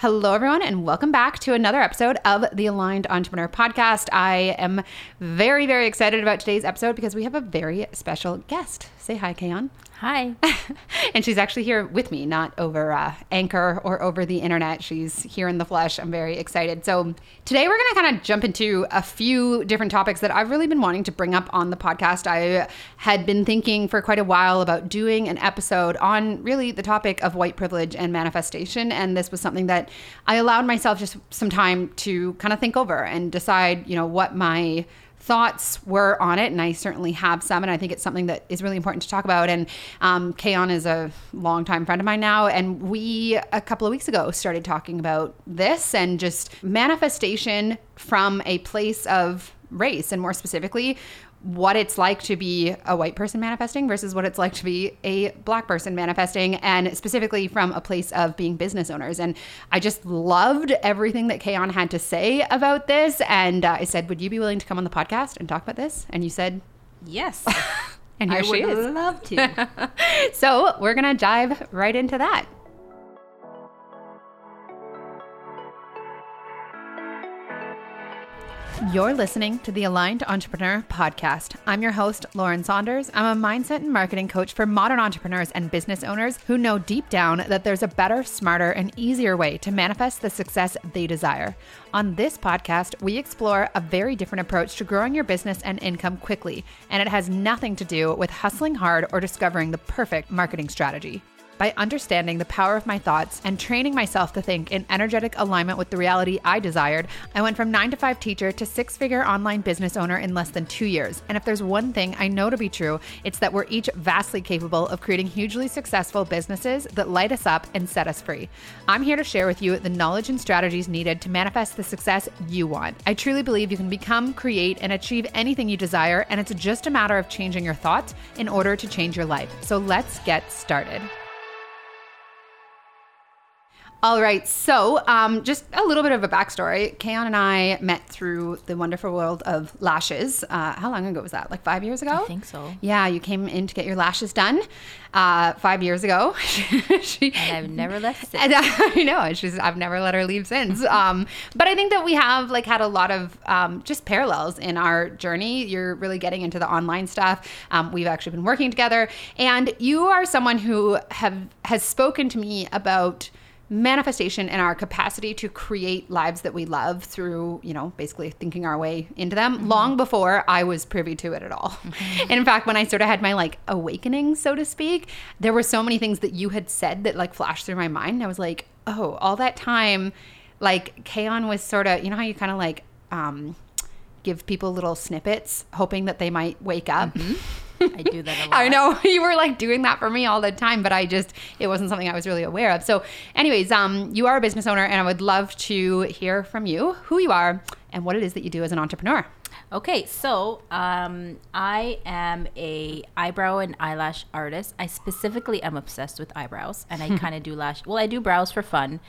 Hello, everyone, and welcome back to another episode of the Aligned Entrepreneur Podcast. I am very, very excited about today's episode because we have a very special guest. Say hi, Kayon. Hi. and she's actually here with me, not over uh, Anchor or over the internet. She's here in the flesh. I'm very excited. So, today we're going to kind of jump into a few different topics that I've really been wanting to bring up on the podcast. I had been thinking for quite a while about doing an episode on really the topic of white privilege and manifestation. And this was something that I allowed myself just some time to kind of think over and decide, you know, what my thoughts were on it, and I certainly have some, and I think it's something that is really important to talk about. And um, Kayon is a longtime friend of mine now, and we a couple of weeks ago started talking about this and just manifestation from a place of race, and more specifically, what it's like to be a white person manifesting versus what it's like to be a black person manifesting, and specifically from a place of being business owners. And I just loved everything that Kayon had to say about this. And uh, I said, Would you be willing to come on the podcast and talk about this? And you said, Yes. and here I she would is. love to. so we're going to dive right into that. You're listening to the Aligned Entrepreneur Podcast. I'm your host, Lauren Saunders. I'm a mindset and marketing coach for modern entrepreneurs and business owners who know deep down that there's a better, smarter, and easier way to manifest the success they desire. On this podcast, we explore a very different approach to growing your business and income quickly, and it has nothing to do with hustling hard or discovering the perfect marketing strategy. By understanding the power of my thoughts and training myself to think in energetic alignment with the reality I desired, I went from nine to five teacher to six figure online business owner in less than two years. And if there's one thing I know to be true, it's that we're each vastly capable of creating hugely successful businesses that light us up and set us free. I'm here to share with you the knowledge and strategies needed to manifest the success you want. I truly believe you can become, create, and achieve anything you desire, and it's just a matter of changing your thoughts in order to change your life. So let's get started. All right, so um, just a little bit of a backstory. Kayon and I met through the wonderful world of lashes. Uh, how long ago was that? Like five years ago? I think so. Yeah, you came in to get your lashes done uh, five years ago. she, And I've never left since. and I know she's. I've never let her leave since. Um, but I think that we have like had a lot of um, just parallels in our journey. You're really getting into the online stuff. Um, we've actually been working together, and you are someone who have has spoken to me about manifestation and our capacity to create lives that we love through, you know, basically thinking our way into them Mm-hmm. long before I was privy to it at all. And in fact, when I sort of had my like awakening, so to speak, there were so many things that you had said that like flashed through my mind. I was like, oh, all that time, like Kayon was sort of, you know how you kind of like, um, give people little snippets hoping that they might wake up. I do that a lot. I know you were like doing that for me all the time, but I just it wasn't something I was really aware of. So, anyways, um, you are a business owner, and I would love to hear from you who you are and what it is that you do as an entrepreneur. Okay, so um, I am a eyebrow and eyelash artist. I specifically am obsessed with eyebrows, and I kind of do lash. Well, I do brows for fun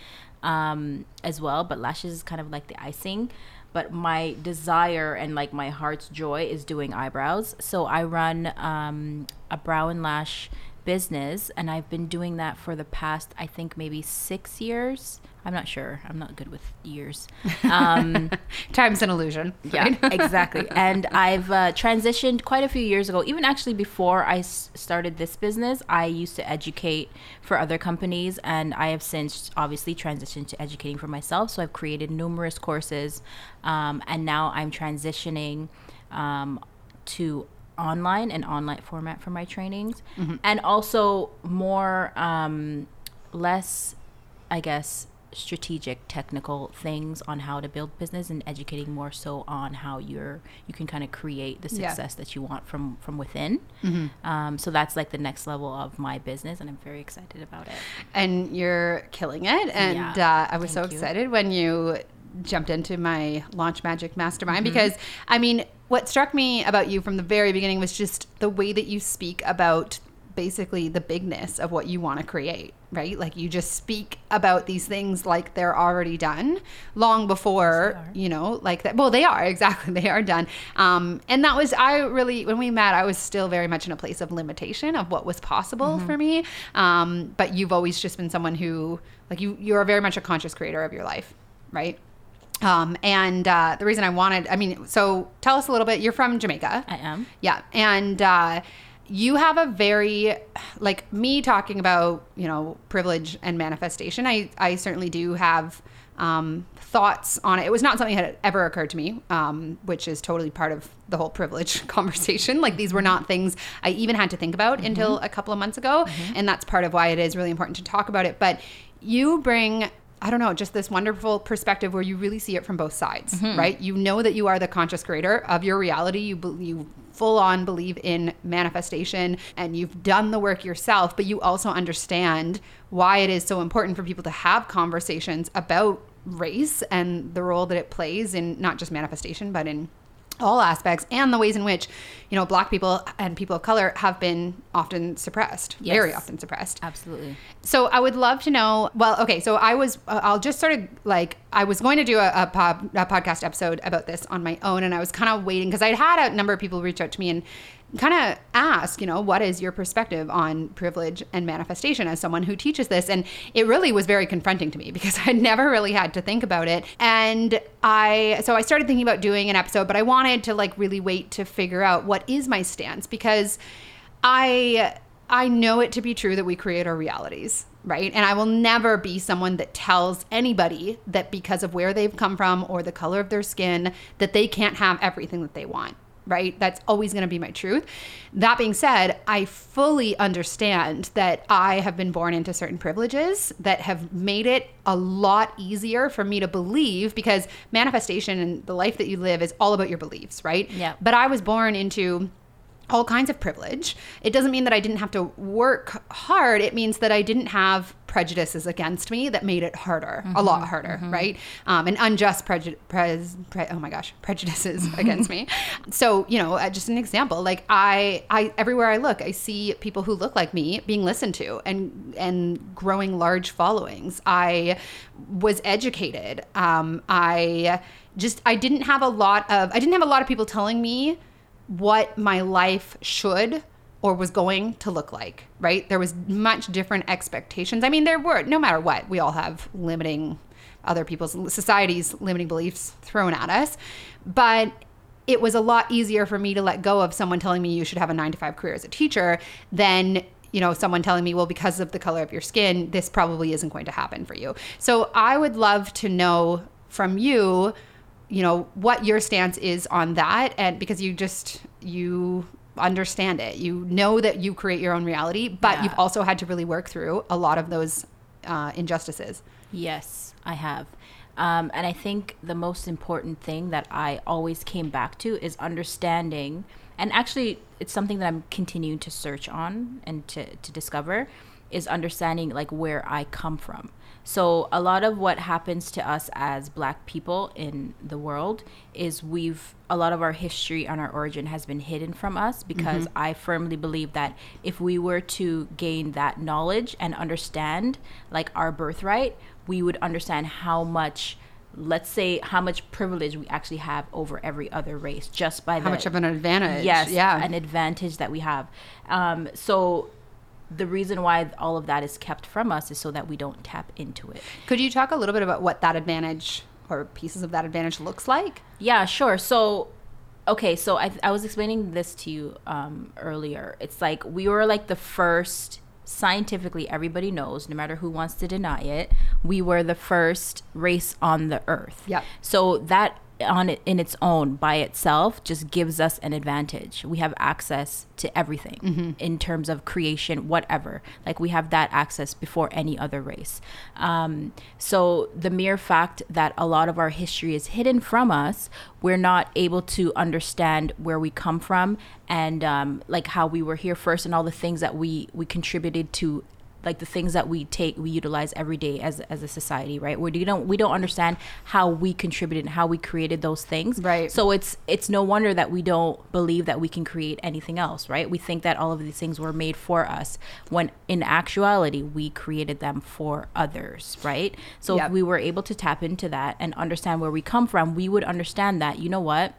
um, as well, but lashes is kind of like the icing. But my desire and like my heart's joy is doing eyebrows. So I run um, a brow and lash business, and I've been doing that for the past, I think, maybe six years. I'm not sure. I'm not good with years. Um, Time's an illusion. yeah, exactly. And I've uh, transitioned quite a few years ago. Even actually before I s- started this business, I used to educate for other companies, and I have since obviously transitioned to educating for myself. So I've created numerous courses, um, and now I'm transitioning um, to online and online format for my trainings, and also more um, less, I guess strategic technical things on how to build business and educating more so on how you're you can kind of create the Yeah. success that you want from from within um, so that's like the next level of my business and i'm very excited about it and you're killing it. And Yeah, uh, I was so thank you. excited when you jumped into my Launch Magic Mastermind Mm-hmm. because I mean, what struck me about you from the very beginning was just the way that you speak about basically the bigness of what you want to create. right? Like you just speak about these things like they're already done long before, you know, like that. Well, they are exactly. They are done. Um, and that was, I really, when we met, I was still very much in a place of limitation of what was possible for me. Um, but you've always just been someone who, like you, you're very much a conscious creator of your life, right? Um, and uh, the reason I wanted, I mean, so tell us a little bit. You're from Jamaica. I am. Yeah. And uh, you have a very, like me talking about, you know, privilege and manifestation, I, I certainly do have um, thoughts on it. It was not something that had ever occurred to me, um, which is totally part of the whole privilege conversation. Like these were not things I even had to think about until a couple of months ago. And that's part of why it is really important to talk about it. But you bring I don't know, just this wonderful perspective where you really see it from both sides, mm-hmm. right? You know that you are the conscious creator of your reality. You be- you full on believe in manifestation and you've done the work yourself, but you also understand why it is so important for people to have conversations about race and the role that it plays in not just manifestation, but in all aspects and the ways in which you know black people and people of color have been often suppressed very often suppressed Absolutely. so I would love to know. Well, okay, so I was. uh, I'll just sort of like I was going to do a, a, pod, a podcast episode about this on my own, and I was kind of waiting because I'd had a number of people reach out to me and kind of ask, you know, what is your perspective on privilege and manifestation as someone who teaches this? And it really was very confronting to me because I'd never really had to think about it. And I, so I started thinking about doing an episode, but I wanted to like really wait to figure out what is my stance because I I know it to be true that we create our realities, right? And I will never be someone that tells anybody that because of where they've come from or the color of their skin that they can't have everything that they want, right? That's always going to be my truth. That being said, I fully understand that I have been born into certain privileges that have made it a lot easier for me to believe because manifestation and the life that you live is all about your beliefs, right? Yeah. But I was born into all kinds of privilege. It doesn't mean that I didn't have to work hard. It means that I didn't have prejudices against me that made it harder, a lot harder, right? Um, and unjust prejudice, pres, pre- oh my gosh, prejudices against me. So, you know, uh, just an example, like I, I, everywhere I look, I see people who look like me being listened to and, and growing large followings. I was educated. Um, I just, I didn't have a lot of, I didn't have a lot of people telling me what my life should or was going to look like, right? There was much different expectations. I mean, there were, no matter what, we all have limiting other people's society's limiting beliefs thrown at us. But it was a lot easier for me to let go of someone telling me you should have a 9 to 5 career as a teacher than you know someone telling me well because of the color of your skin this probably isn't going to happen for you so i would love to know from you you know what your stance is on that and because you just you understand it you know that you create your own reality but Yeah. you've also had to really work through a lot of those uh, injustices Yes, I have. Um, and I think the most important thing that I always came back to is understanding, and actually, it's something that I'm continuing to search on and to, to discover, is understanding like where I come from. So, a lot of what happens to us as Black people in the world is we've, a lot of our history and our origin has been hidden from us because I firmly believe that if we were to gain that knowledge and understand like our birthright, we would understand how much let's say how much privilege we actually have over every other race just by that. how the, much of an advantage yes yeah an advantage that we have um, so the reason why all of that is kept from us is so that we don't tap into it could you talk a little bit about what that advantage or pieces of that advantage looks like Yeah, sure. So, okay, so I, I was explaining this to you um, earlier. It's like we were like the first, scientifically, everybody knows, no matter who wants to deny it, we were the first race on the earth. Yeah. So that on it in its own by itself just gives us an advantage. We have access to everything in terms of creation, whatever. Like we have that access before any other race. Um, so the mere fact that a lot of our history is hidden from us, we're not able to understand where we come from and um, like how we were here first and all the things that we we contributed to like the things that we take we utilize every day as as a society right? Where we don't we don't understand how we contributed and how we created those things. Right. so it's it's no wonder that we don't believe that we can create anything else right? We think that all of these things were made for us when in actuality we created them for others right? So Yep. if we were able to tap into that and understand where we come from we would understand that you know what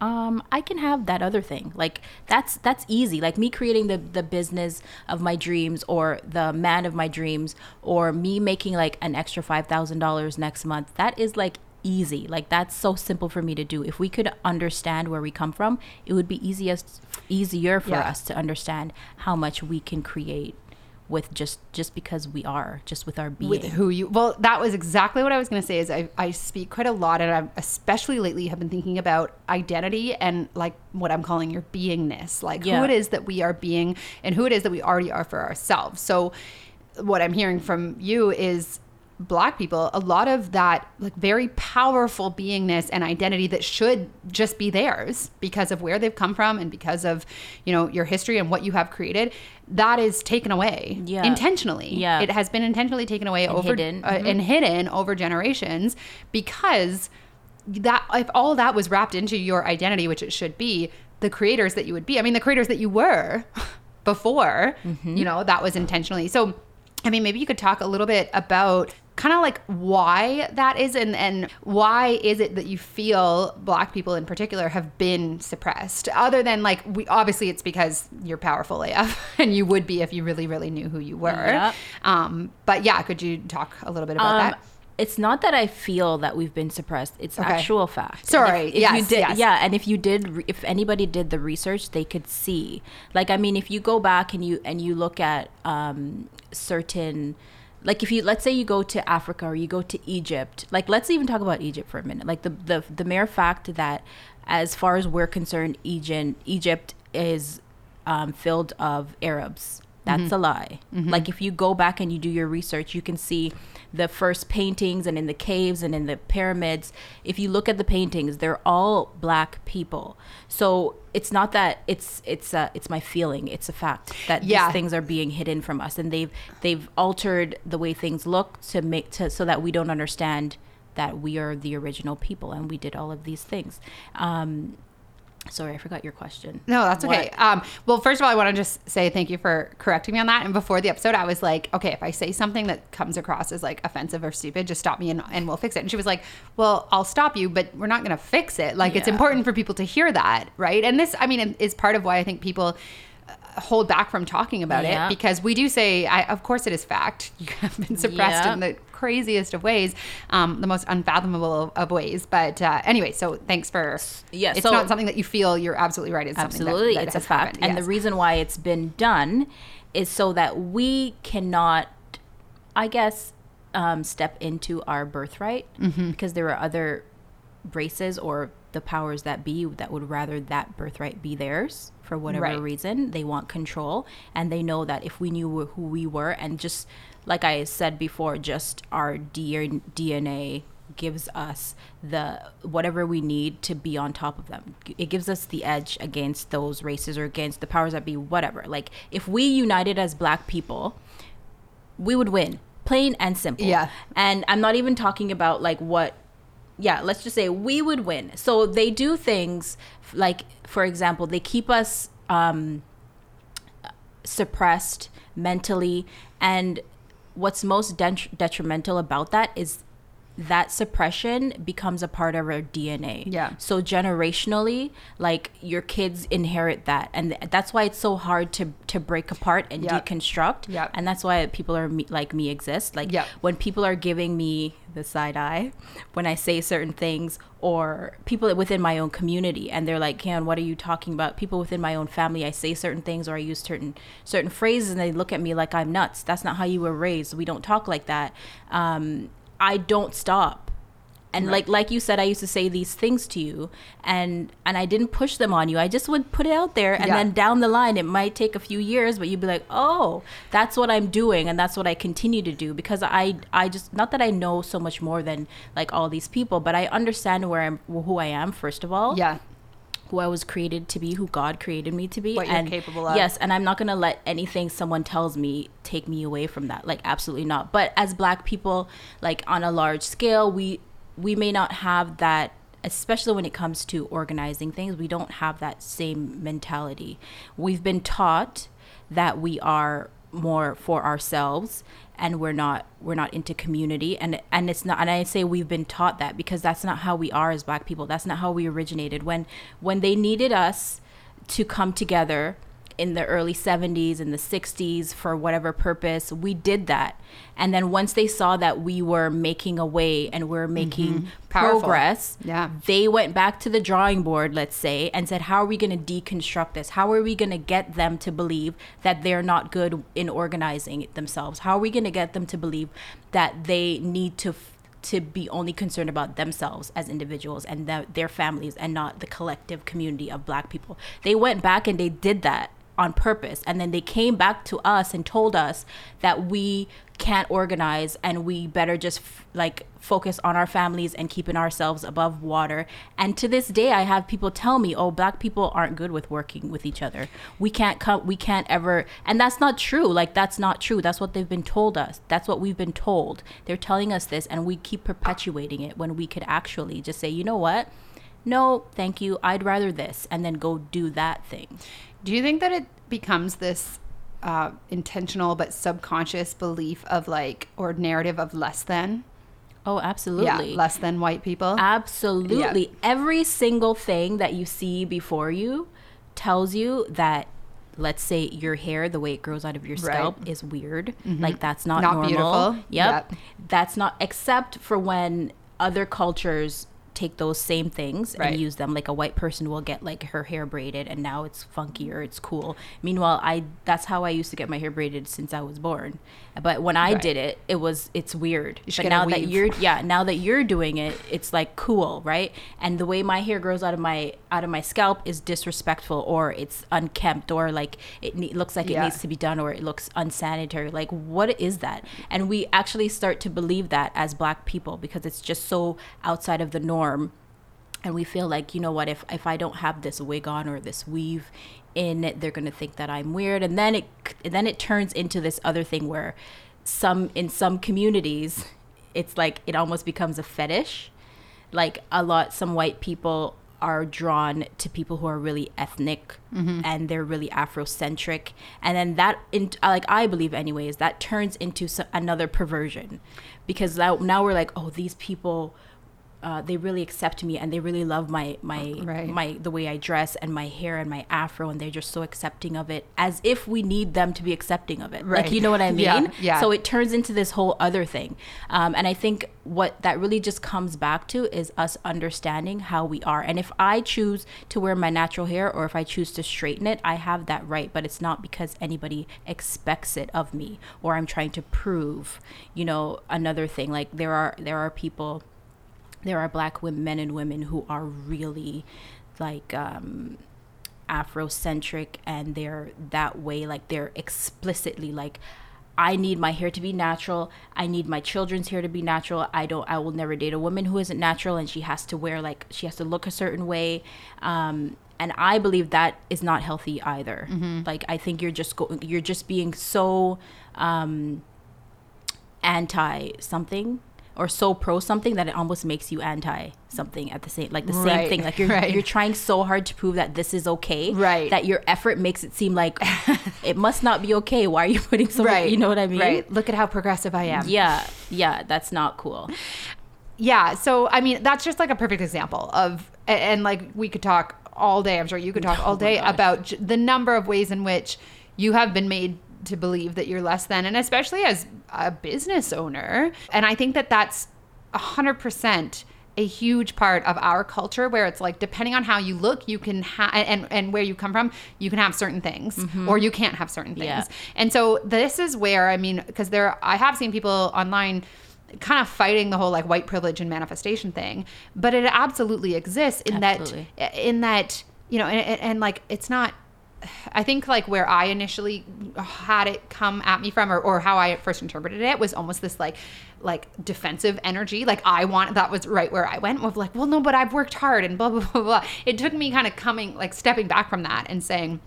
um i can have that other thing. Like that's that's easy. Like me creating the the business of my dreams or the man of my dreams or me making like an extra $5000 next month that is like easy. Like that's so simple for me to do. If we could understand where we come from it would be easiest easier for Yeah. us to understand how much we can create with just just because we are just with our being with who you well that was exactly what i was going to say is I, I speak quite a lot and i especially lately have been thinking about identity and like what i'm calling your beingness like Yeah. who it is that we are being and who it is that we already are for ourselves so what i'm hearing from you is black people a lot of that like very powerful beingness and identity that should just be theirs because of where they've come from and because of you know your history and what you have created that is taken away Yeah. intentionally Yeah. it has been intentionally taken away over hidden. uh, and hidden over generations because that if all that was wrapped into your identity which it should be the creators that you would be i mean the creators that you were before you know that was intentionally so i mean maybe you could talk a little bit about kind of like why that is and and why is it that you feel black people in particular have been suppressed other than like we obviously it's because you're powerful AF and you would be if you really really knew who you were Yep. um but yeah could you talk a little bit about Um, that it's not that I feel that we've been suppressed. It's Okay. actual fact. Sorry, If, if you yes, did, yes. yeah, and if you did, if anybody did the research, they could see. Like, I mean, if you go back and you and you look at um, certain, like, if you let's say you go to Africa or you go to Egypt, like, let's even talk about Egypt for a minute. Like the the the mere fact that, as far as we're concerned, Egypt Egypt is um, filled of Arabs. That's Mm-hmm. a lie. Like if you go back and you do your research, you can see the first paintings and in the caves and in the pyramids. If you look at the paintings, they're all black people. So it's not that it's it's uh, it's my feeling. It's a fact that Yeah. these things are being hidden from us, and they've they've altered the way things look to make to so that we don't understand that we are the original people and we did all of these things. Um, sorry, I forgot your question. No, that's What? okay. Um, well, first of all, I want to just say thank you for correcting me on that. And before the episode, I was like, okay, if I say something that comes across as like offensive or stupid, just stop me and, and we'll fix it. And she was like, well, I'll stop you, but we're not going to fix it. Like, it's important for people to hear that, right? And this, I mean, is part of why I think people uh, hold back from talking about Yeah. it because we do say, I, of course, it is fact. You have been suppressed Yeah. in the craziest of ways, um, the most unfathomable of, ways. But uh, anyway, so thanks for. Yeah, it's so- not something that you feel you're absolutely right. It's something that- Absolutely, that it's a fact. happened. And Yes. the reason why it's been done is so that we cannot, I guess, um, step into our birthright Mm-hmm. because there are other races or the powers that be that would rather that birthright be theirs for whatever Right. reason. They want control, and they know that if we knew who we were, and just like I said before, just our D- DNA gives us the whatever we need to be on top of them. It gives us the edge against those races or against the powers that be, whatever. Like if we united as black people, we would win. Plain and simple. Yeah. And I'm not even talking about like what yeah, let's just say we would win. So they do things like for example, they keep us um suppressed mentally and what's most detrimental about that is that suppression becomes a part of our DNA. Yeah. So generationally, like your kids inherit that, and th- that's why it's so hard to to break apart and Yep. deconstruct. Yep. And that's why people are me, like me exist. Like Yep. when people are giving me the side eye when I say certain things, or people within my own community, and they're like, "Kayon, what are you talking about?" People within my own family, I say certain things or I use certain certain phrases, and they look at me like I'm nuts. That's not how you were raised. We don't talk like that. Um, I don't stop. And like like you said, I used to say these things to you, and and I didn't push them on you. I just would put it out there, and Yeah. then down the line, it might take a few years, but you'd be like, oh, that's what I'm doing, and that's what I continue to do because I I just not that I know so much more than like all these people, but I understand where I'm who I am first of all. yeah. Who I was created to be, who God created me to be, What you're and capable of. Yes, and I'm not gonna let anything someone tells me take me away from that. Like absolutely not. But as Black people, like on a large scale, we we may not have that. Especially when it comes to organizing things, we don't have that same mentality. We've been taught that we are more for ourselves and we're not we're not into community. And and it's not and I say we've been taught that because that's not how we are as black people. That's not how we originated. When when they needed us to come together in the early 70s and the 60s for whatever purpose we did that and then once they saw that we were making a way and we're mm-hmm. making Powerful. progress Yeah. they went back to the drawing board, let's say, and said, How are we going to deconstruct this? How are we going to get them to believe that they're not good in organizing themselves? How are we going to get them to believe that they need to? F- to be only concerned about themselves as individuals and th- their families and not the collective community of black people. They went back and they did that on purpose. And then they came back to us and told us that we can't organize and we better just f- like focus on our families and keeping ourselves above water. And to this day i have people tell me oh black people aren't good with working with each other. We can't come we can't ever and that's not true. Like that's not true. That's what they've been told us. That's what we've been told. They're telling us this and we keep perpetuating it when we could actually just say you know what? No thank you. I'd rather this and then go do that thing Do you think that it becomes this uh, intentional but subconscious belief of like or narrative of less than? oh absolutely Yeah, less than white people. Absolutely. Every single thing that you see before you tells you that let's say your hair the way it grows out of your Right. Mm-hmm. scalp is weird. Like that's not, Not normal. beautiful. Yep. Yep. That's not except for when other cultures take those same things Right. and use them. Like a white person will get like her hair braided and now it's funky or it's cool. Meanwhile i that's how i used to get my hair braided since i was born. But when i Right. did it it was it's weird. You but now that you're yeah now that you're doing it it's like cool right? And the way my hair grows out of my out of my scalp is disrespectful or it's unkempt or like it ne- looks like Yeah. it needs to be done or it looks unsanitary. Like what is that? And we actually start to believe that as black people because it's just so outside of the norm and we feel like you know what if if i don't have this wig on or this weave in it they're going to think that i'm weird. And then it and then it turns into this other thing where some in some communities it's like it almost becomes a fetish. Like a lot some white people are drawn to people who are really ethnic mm-hmm. and they're really afrocentric. And then that in like i believe anyways that turns into another perversion. Because now, now we're like oh these people uh, they really accept me and they really love my my Right. my the way I dress and my hair and my afro and they're just so accepting of it as if we need them to be accepting of it Right. like you know what I mean Yeah, yeah. so it turns into this whole other thing um, and I think what that really just comes back to is us understanding how we are and if I choose to wear my natural hair or if I choose to straighten it I have that right but it's not because anybody expects it of me or I'm trying to prove you know another thing like there are there are people there are black women, men and women who are really like um, Afrocentric and they're that way. Like they're explicitly like, I need my hair to be natural. I need my children's hair to be natural. I don't. I will never date a woman who isn't natural, and she has to wear like she has to look a certain way. Um, and I believe that is not healthy either. Like I think you're just go- you're just being so um, anti something or so pro something that it almost makes you anti something at the same like the same Right, thing like you're right. you're trying so hard to prove that this is okay Right. that your effort makes it seem like it must not be okay why are you putting so right. you know what i mean Right. Look at how progressive I am. yeah yeah that's not cool Yeah. So, I mean, that's just like a perfect example of, a- and like we could talk all day. I'm sure you could oh talk all Oh my day about j- the number of ways in which you have been made to believe that you're less than, and especially as a business owner. And I think that that's 100% a huge part of our culture where it's like depending on how you look you can have and and where you come from you can have certain things mm-hmm. or you can't have certain things Yeah. and so this is where I mean, because there, I have seen people online kind of fighting the whole like white privilege and manifestation thing, but it absolutely exists in Absolutely. that, in that, you know, and, and, and like it's not I think like where I initially had it come at me from or, or how I first interpreted it was almost this like like defensive energy. Like I want that was right where I went with like, well no, but I've worked hard and blah blah blah blah. It took me kind of coming like stepping back from that and saying,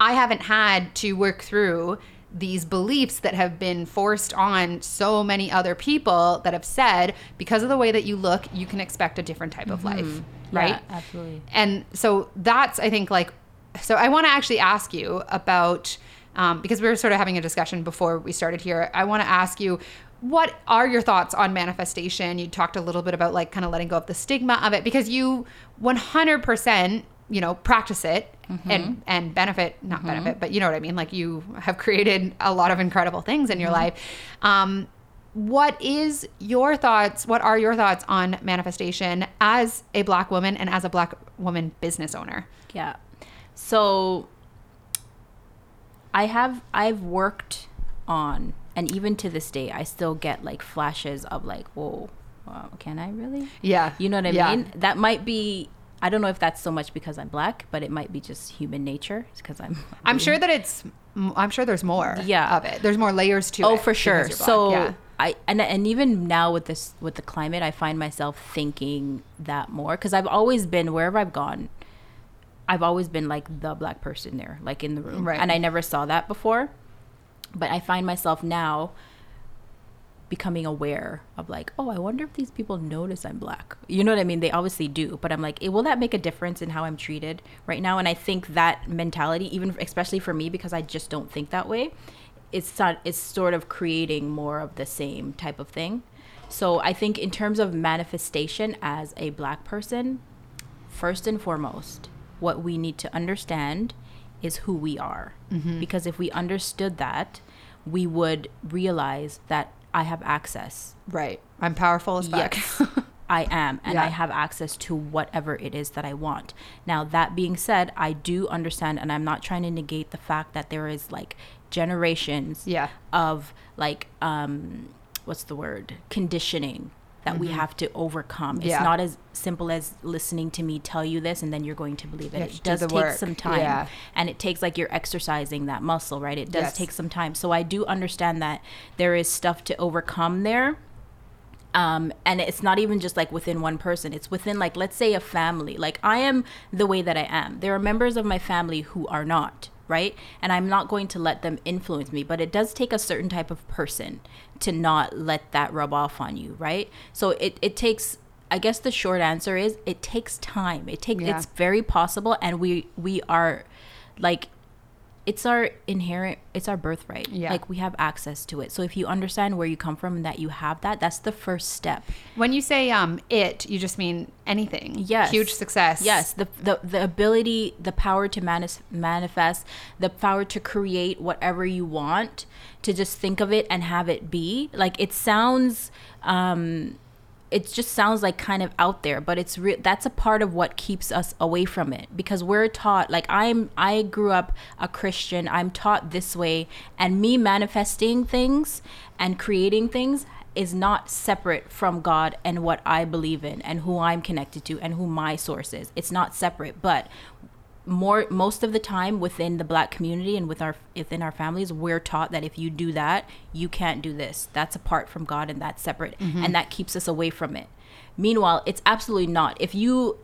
I haven't had to work through these beliefs that have been forced on so many other people that have said because of the way that you look you can expect a different type of mm-hmm. life right Yeah, absolutely. and so that's i think like so i want to actually ask you about um, because we were sort of having a discussion before we started here. I want to ask you what are your thoughts on manifestation? You talked a little bit about like kind of letting go of the stigma of it because you 100% you know practice it and and benefit not benefit but you know what i mean like you have created a lot of incredible things in your life. Um, what is your thoughts what are your thoughts on manifestation as a black woman and as a black woman business owner? Yeah. So I have I've worked on and even to this day I still get like flashes of like, whoa, wow, can I really? yeah You know what I Yeah. mean? That might be I don't know if that's so much because I'm black, but it might be just human nature because I'm i'm sure that it's i'm sure there's more Yeah. of it there's more layers to oh, it Oh, for sure. So yeah. I and and even now with this with the climate, I find myself thinking that more because I've always been wherever I've gone, I've always been like the black person there, like in the room, Right. and I never saw that before. But I find myself now becoming aware of like, oh, I wonder if these people notice I'm black. You know what I mean? They obviously do, but I'm like, will that make a difference in how I'm treated right now? And I think that mentality, even especially for me, because I just don't think that way, it's not, it's sort of creating more of the same type of thing. So I think in terms of manifestation as a black person, first and foremost, what we need to understand is who we are. Because if we understood that, we would realize that I have access. right i'm powerful as fuck Yes, I am. And I have access to whatever it is that I want. Now, that being said, I do understand, and I'm not trying to negate the fact that there is like generations Yeah. of like, um, what's the word? Conditioning that we have to overcome. It's Mm-hmm. Yeah. not as simple as listening to me tell you this and then you're going to believe it. It do does take work. some time. Yeah. And it takes like you're exercising that muscle, right? It does Yes. take some time. So I do understand that there is stuff to overcome there um, and it's not even just like within one person it's within like let's say a family like i am the way that i am there are members of my family who are not right and i'm not going to let them influence me but it does take a certain type of person to not let that rub off on you right so it, it takes i guess the short answer is it takes time it takes Yeah. it's very possible and we we are like it's our inherent it's our birthright. Yeah. like we have access to it. So if you understand where you come from and that you have that that's the first step. When you say um it you just mean anything. Yes. huge success. Yes. The the, the ability the power to manis- manifest the power to create whatever you want to just think of it and have it be. Like it sounds um it just sounds like kind of out there but it's re- that's a part of what keeps us away from it. Because we're taught like i'm i grew up a christian. I'm taught this way. And me manifesting things and creating things is not separate from god and what i believe in and who i'm connected to and who my source is. It's not separate but more most of the time within the black community and with our within our families we're taught that if you do that you can't do this. That's apart from god and that's separate. Mm-hmm. And that keeps us away from it. Meanwhile it's absolutely not. If you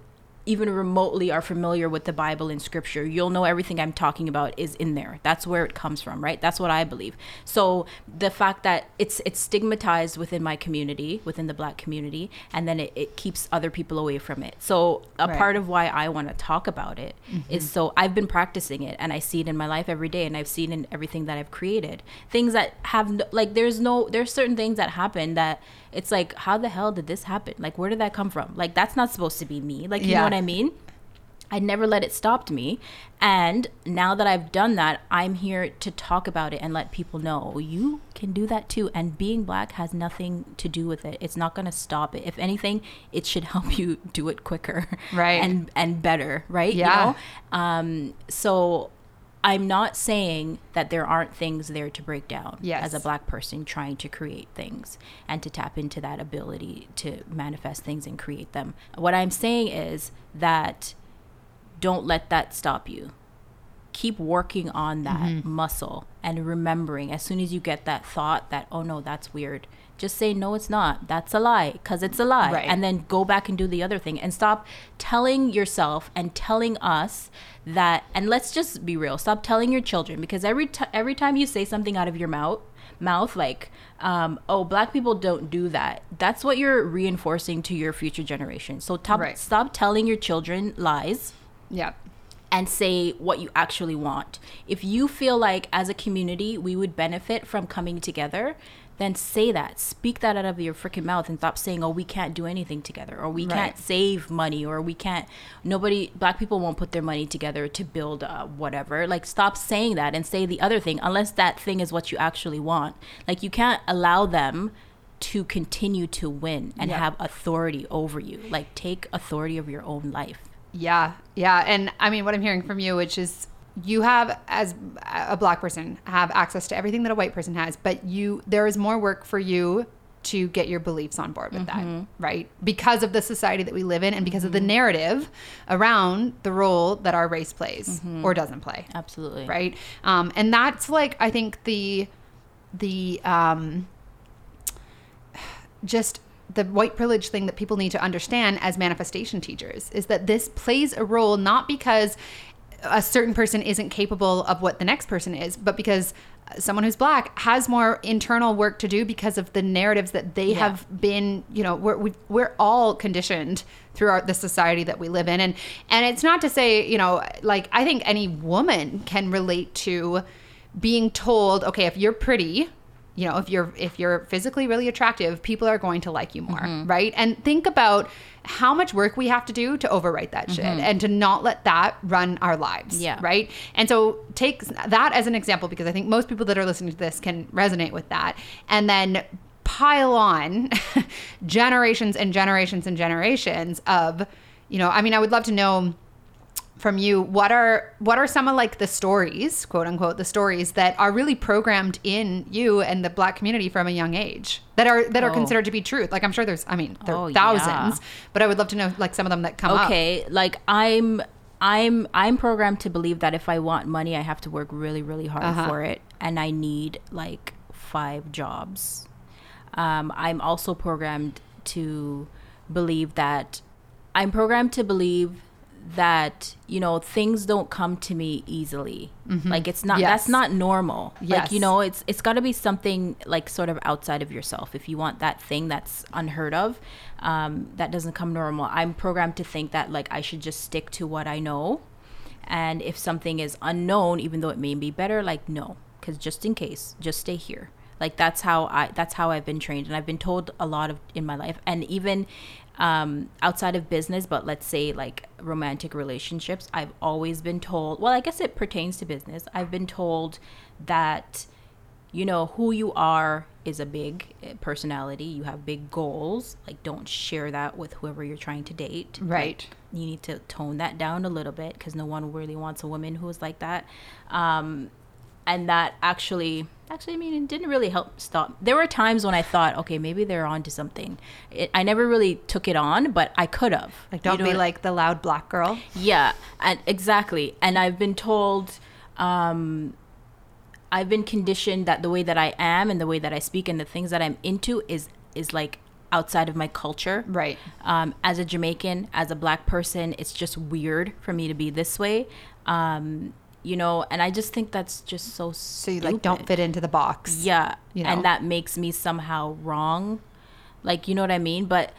even remotely are familiar with the bible and scripture you'll know everything i'm talking about is in there. That's where it comes from right? That's what i believe. So the fact that it's it's stigmatized within my community within the black community and then it, it keeps other people away from it. So a Right. part of why I want to talk about it mm-hmm. is so I've been practicing it and I see it in my life every day and I've seen in everything that I've created. Things that have no, like there's no there's certain things that happen that it's like how the hell did this happen? Like where did that come from? Like that's not supposed to be me. Like you Yeah. know what I mean? I never let it stop me. And now that I've done that, I'm here to talk about it and let people know you can do that too. And being black has nothing to do with it. It's not going to stop it. If anything, it should help you do it quicker. Right. And and better, right? Yeah. You know? Um so I'm not saying that there aren't things there to break down Yes. as a black person trying to create things and to tap into that ability to manifest things and create them. What I'm saying is that don't let that stop you. keep working on that mm-hmm. muscle and remembering as soon as you get that thought that oh no that's weird just say no it's not that's a lie because it's a lie Right. and then go back and do the other thing and stop telling yourself and telling us that and let's just be real stop telling your children because every t- every time you say something out of your mouth mouth like um, oh black people don't do that that's what you're reinforcing to your future generation so top, Right. stop telling your children lies Yeah. and say what you actually want. If you feel like as a community we would benefit from coming together, then say that. Speak that out of your freaking mouth and stop saying, "Oh, we can't do anything together," or "We Right. can't save money," or "We can't." Nobody, black people won't put their money together to build uh, whatever. Like, stop saying that and say the other thing, unless that thing is what you actually want. Like, you can't allow them to continue to win and Yep. have authority over you. Like, take authority of your own life. Yeah, yeah, and I mean, what I'm hearing from you, which is you have, as a black person, have access to everything that a white person has, but you there is more work for you to get your beliefs on board with that, right? Because of the society that we live in, and because of the narrative around the role that our race plays or doesn't play, Absolutely. right? Um, and that's like I think the the um, just the white privilege thing that people need to understand as manifestation teachers is that this plays a role not because a certain person isn't capable of what the next person is, but because someone who's black has more internal work to do because of the narratives that they Yeah. have been, you know, we're, we, we're all conditioned throughout the society that we live in. And, and it's not to say, you know, like I think any woman can relate to being told, okay, if you're pretty, you know if you're if you're physically really attractive people are going to like you more Mm-hmm. right and think about how much work we have to do to overwrite that shit and to not let that run our lives Mm-hmm. Yeah. right and so take that as an example because i think most people that are listening to this can resonate with that and then pile on generations and generations and generations of you know i mean i would love to know from you what are what are some of like the stories quote unquote the stories that are really programmed in you and the black community from a young age that are that are Oh. considered to be truth like i'm sure there's i mean there Oh, are yeah. thousands but i would love to know like some of them that come up okay like i'm i'm i'm programmed to believe that if i want money i have to work really really hard Uh-huh. for it and i need like five jobs um, i'm also programmed to believe that i'm programmed to believe that you know things don't come to me easily. Like it's not Mm-hmm. Yes. that's not normal. Like you know it's it's got to be something like sort of outside of yourself. If you want that thing that's unheard of um, that doesn't come normal i'm programmed to think that like i should just stick to what i know. And if something is unknown even though it may be better like no. Because just in case just stay here. Like that's how i that's how i've been trained. And i've been told a lot of in my life. And even um, outside of business but let's say like romantic relationships i've always been told well i guess it pertains to business. I've been told that you know who you are is a big uh, personality. You have big goals. Like don't share that with whoever you're trying to date. Right. Like, you need to tone that down a little bit because no one really wants a woman who is like that. Um, and that actually actually i mean it didn't really help stop there were times when i thought okay maybe they're on to something it, i never really took it on but i could have like don't be like the loud black girl yeah, and exactly. And I've been told, um, I've been conditioned that the way that I am and the way that I speak and the things that I'm into is is like outside of my culture. right Um, as a Jamaican, as a black person, it's just weird for me to be this way. Um, you know, and I just think that's just so so you like don't fit into the box yeah, you know? and that makes me somehow wrong. Like, you know what I mean? But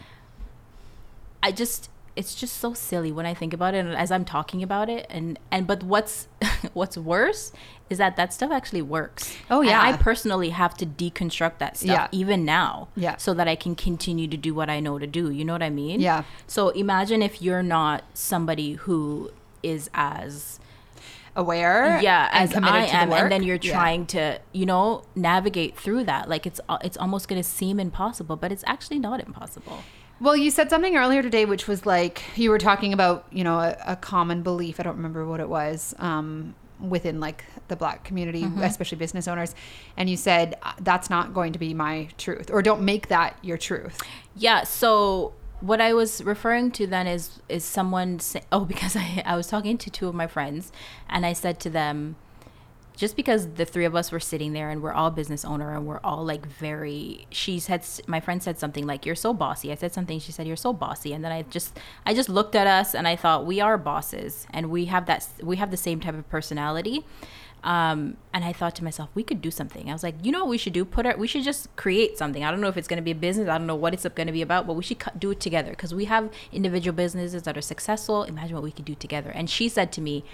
I just it's just so silly when I think about it and as I'm talking about it and and but what's what's worse is that that stuff actually works. Oh, And yeah. I personally have to deconstruct that stuff Yeah. even now. Yeah. So that I can continue to do what I know to do. You know what I mean? Yeah. So imagine if you're not somebody who is as aware yeah and as committed i am and then you're Yeah. trying to you know navigate through that like it's uh, it's almost going to seem impossible but it's actually not impossible Well, you said something earlier today, which was like you were talking about, you know, a, a common belief. I don't remember what it was um, within like the black community, Mm-hmm. especially business owners. And you said "Uh, that's not going to be my truth, or don't make that your truth. yeah so what I was referring to then is is someone say, oh because I I was talking to two of my friends and I said to them just because the three of us were sitting there and we're all business owner and we're all like very she said my friend said something like you're so bossy. I said something she said you're so bossy. And then i just i just looked at us and i thought we are bosses and we have that we have the same type of personality um, and I thought to myself, we could do something. I was like, you know what we should do? Put our, we should just create something. I don't know if it's going to be a business. I don't know what it's going to be about, but we should do it together because we have individual businesses that are successful. Imagine what we could do together. And she said to me,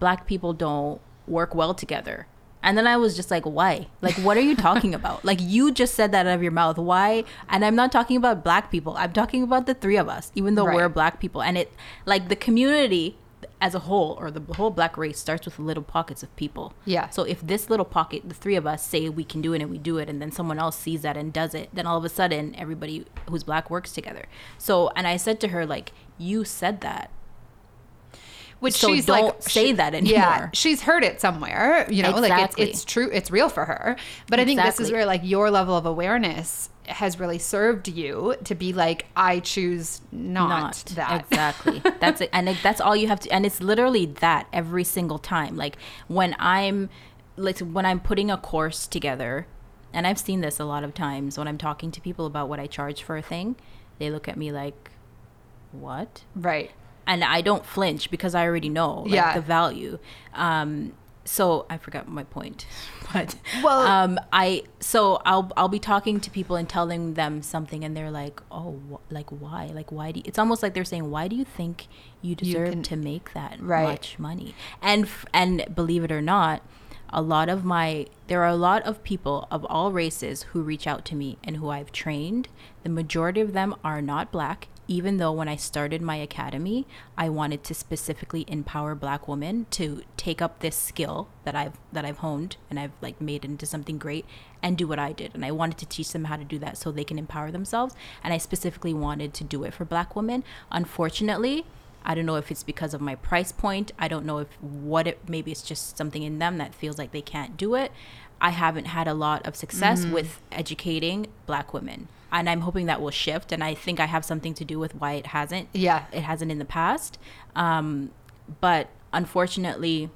black people don't work well together. And then I was just like, why? Like, what are you talking about? Like, you just said that out of your mouth. Why? And I'm not talking about black people. I'm talking about the three of us, even though right. we're black people. And it, like, the community as a whole or the whole black race starts with little pockets of people. Yeah. So if this little pocket, the three of us say we can do it and we do it, and then someone else sees that and does it, then all of a sudden everybody who's black works together. So, and I said to her, like, you said that. Which so she's don't like say she, that anymore. Yeah, she's heard it somewhere. You know, exactly. like it's, it's true, it's real for her. But I think this is where like your level of awareness has really served you to be like i choose not, not. that. Exactly. That's it. And it, that's all you have to and it's literally that every single time. Like when i'm like when i'm putting a course together and i've seen this a lot of times when i'm talking to people about what i charge for a thing they look at me like what? Right. And i don't flinch because i already know like, yeah. the value. Um so I forgot my point, but well, um, I so I'll I'll be talking to people and telling them something, and they're like, oh, wh- like why, like why do you, it's almost like they're saying, why do you think you deserve you can, to make that right. much money? And and believe it or not, a lot of my there are a lot of people of all races who reach out to me and who I've trained. The majority of them are not black even though when I started my academy, I wanted to specifically empower black women to take up this skill that I've that I've honed and I've like made into something great and do what I did. And I wanted to teach them how to do that so they can empower themselves. And I specifically wanted to do it for black women. Unfortunately, I don't know if it's because of my price point. I don't know if what it maybe it's just something in them that feels like they can't do it. I haven't had a lot of success mm-hmm. with educating black women and I'm hoping that will shift. And I think I have something to do with why it hasn't. Yeah, it hasn't in the past. Um, but unfortunately,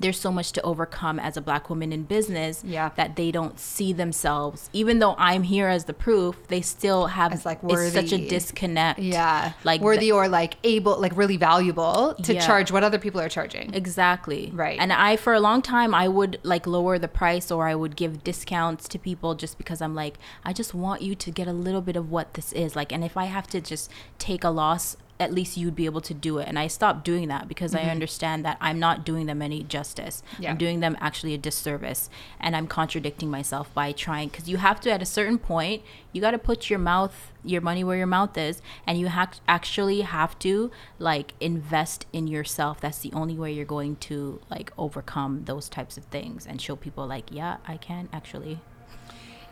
there's so much to overcome as a black woman in business yeah. that they don't see themselves. Even though i'm here as the proof they still have it's like worthy. It's such a disconnect. Yeah. Like worthy the, or like able like really valuable to yeah. charge what other people are charging. Exactly. Right. And i for a long time i would like lower the price or i would give discounts to people just because i'm like i just want you to get a little bit of what this is. Like and if i have to just take a loss at least you'd be able to do it. And I stopped doing that because mm-hmm. I understand that I'm not doing them any justice. Yeah. I'm doing them actually a disservice. And I'm contradicting myself by trying, because you have to, at a certain point, you got to put your mouth, your money where your mouth is. And you ha- actually have to, like, invest in yourself. That's the only way you're going to, like, overcome those types of things and show people, like, yeah, I can actually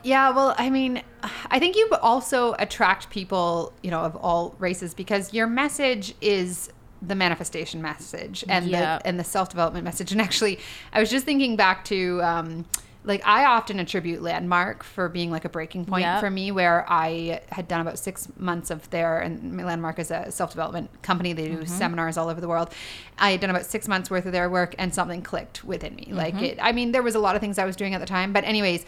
yeah, well, I mean, I think you also attract people, you know, of all races because your message is the manifestation message and yeah. the and the self development message. And actually, I was just thinking back to um, like I often attribute Landmark for being like a breaking point yep. for me, where I had done about six months of there, and Landmark is a self development company. They do mm-hmm. seminars all over the world. I had done about six months worth of their work, and something clicked within me. Mm-hmm. Like it, I mean, there was a lot of things I was doing at the time, but anyways,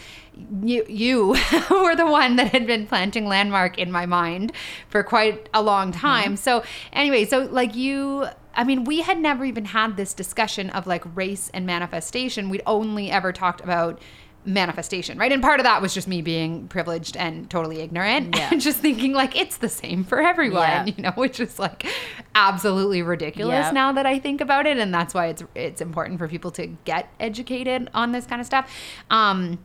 you you were the one that had been planting Landmark in my mind for quite a long time. Mm-hmm. So anyway, so like you I mean, we had never even had this discussion of like race and manifestation. We'd only ever talked about manifestation, right? And part of that was just me being privileged and totally ignorant yeah. and just thinking like it's the same for everyone, yeah. you know, which is like absolutely ridiculous yeah. now that I think about it and that's why it's it's important for people to get educated on this kind of stuff. Um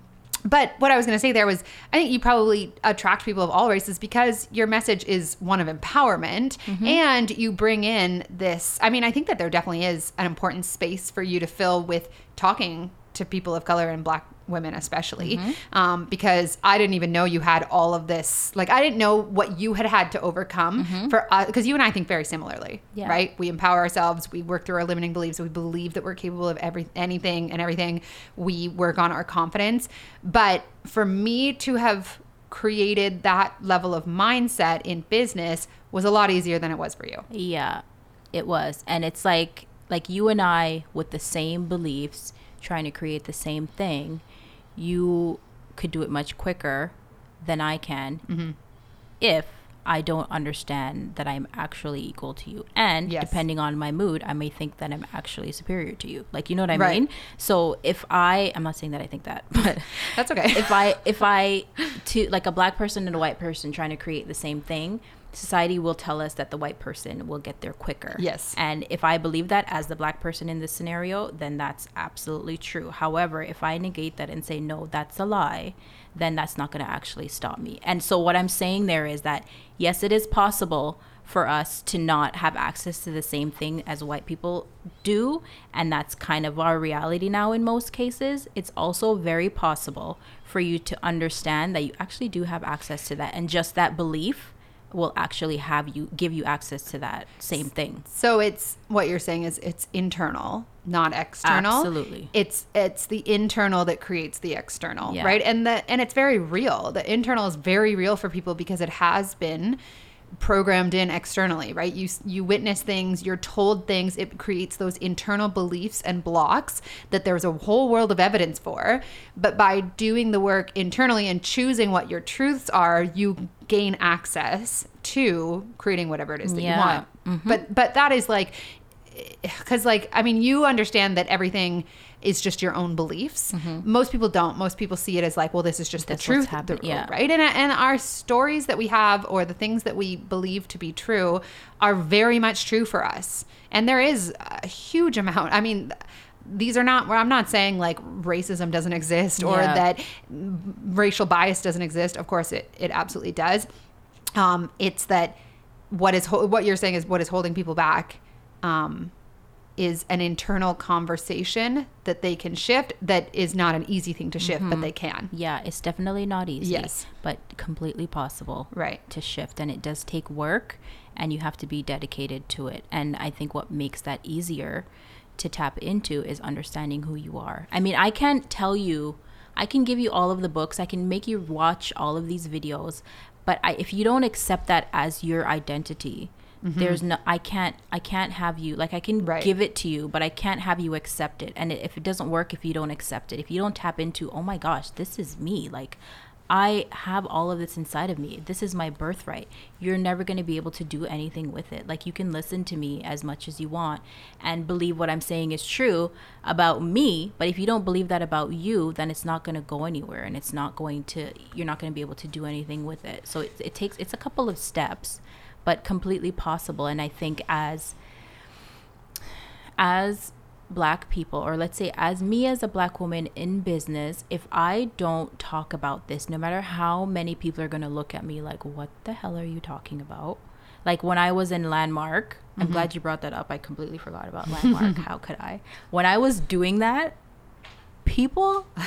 but what I was going to say there was, I think you probably attract people of all races because your message is one of empowerment mm-hmm. and you bring in this. I mean, I think that there definitely is an important space for you to fill with talking to people of color and black women especially mm-hmm. um, because i didn't even know you had all of this like i didn't know what you had had to overcome mm-hmm. for us because you and i think very similarly yeah. right we empower ourselves we work through our limiting beliefs we believe that we're capable of every anything and everything we work on our confidence but for me to have created that level of mindset in business was a lot easier than it was for you. Yeah, it was. And it's like like you and I with the same beliefs trying to create the same thing, you could do it much quicker than I can Mm-hmm. if I don't understand that I'm actually equal to you. And Yes. depending on my mood, I may think that I'm actually superior to you. Like, you know what I Right. mean? So if I, I'm not saying that I think that, but That's okay. if I if I to like a black person and a white person trying to create the same thing, society will tell us that the white person will get there quicker. Yes. And if I believe that as the black person in this scenario, then that's absolutely true. However, if I negate that and say no, that's a lie, then that's not going to actually stop me. And so what I'm saying there is that yes, it is possible for us to not have access to the same thing as white people do and that's kind of our reality now in most cases it's also very possible for you to understand that you actually do have access to that and just that belief will actually have you give you access to that same thing So it's what you're saying is it's internal, not external. Absolutely. It's it's the internal that creates the external, Yeah. right? And the and it's very real. The internal is very real for people because it has been programmed in externally, right? You you witness things, you're told things, it creates those internal beliefs and blocks that there's a whole world of evidence for. But by doing the work internally and choosing what your truths are, you gain access to creating whatever it is that Yeah. you want. Mm-hmm. But but that is like because like i mean you understand that everything is just your own beliefs. Most people don't. Most people see it as like well this is just Mm-hmm. That's the truth the- yeah. right? And, and our stories that we have or the things that we believe to be true are very much true for us. And there is a huge amount. I mean these are not where i'm not saying like racism doesn't exist or Yeah. that racial bias doesn't exist. Of course it, it absolutely does. Um, it's that what is what you're saying is what is holding people back um, is an internal conversation that they can shift that is not an easy thing to shift but they can yeah it's definitely not easy Yes. but completely possible Right. to shift and it does take work and you have to be dedicated to it and i think what makes that easier to tap into is understanding who you are i mean i can't tell you i can give you all of the books i can make you watch all of these videos but I, if you don't accept that as your identity Mm-hmm. there's no i can't i can't have you like i can Right. give it to you but i can't have you accept it and if it doesn't work if you don't accept it if you don't tap into oh my gosh this is me like I have all of this inside of me. This is my birthright. You're never going to be able to do anything with it. Like, you can listen to me as much as you want and believe what I'm saying is true about me. But if you don't believe that about you, then it's not going to go anywhere and it's not going to, you're not going to be able to do anything with it. So it, it takes, it's a couple of steps, but completely possible. And I think as, as black people or let's say as me as a black woman in business if i don't talk about this no matter how many people are going to look at me like what the hell are you talking about? Like when i was in landmark i'm mm-hmm. glad you brought that up. I completely forgot about landmark. How could i? When i was doing that people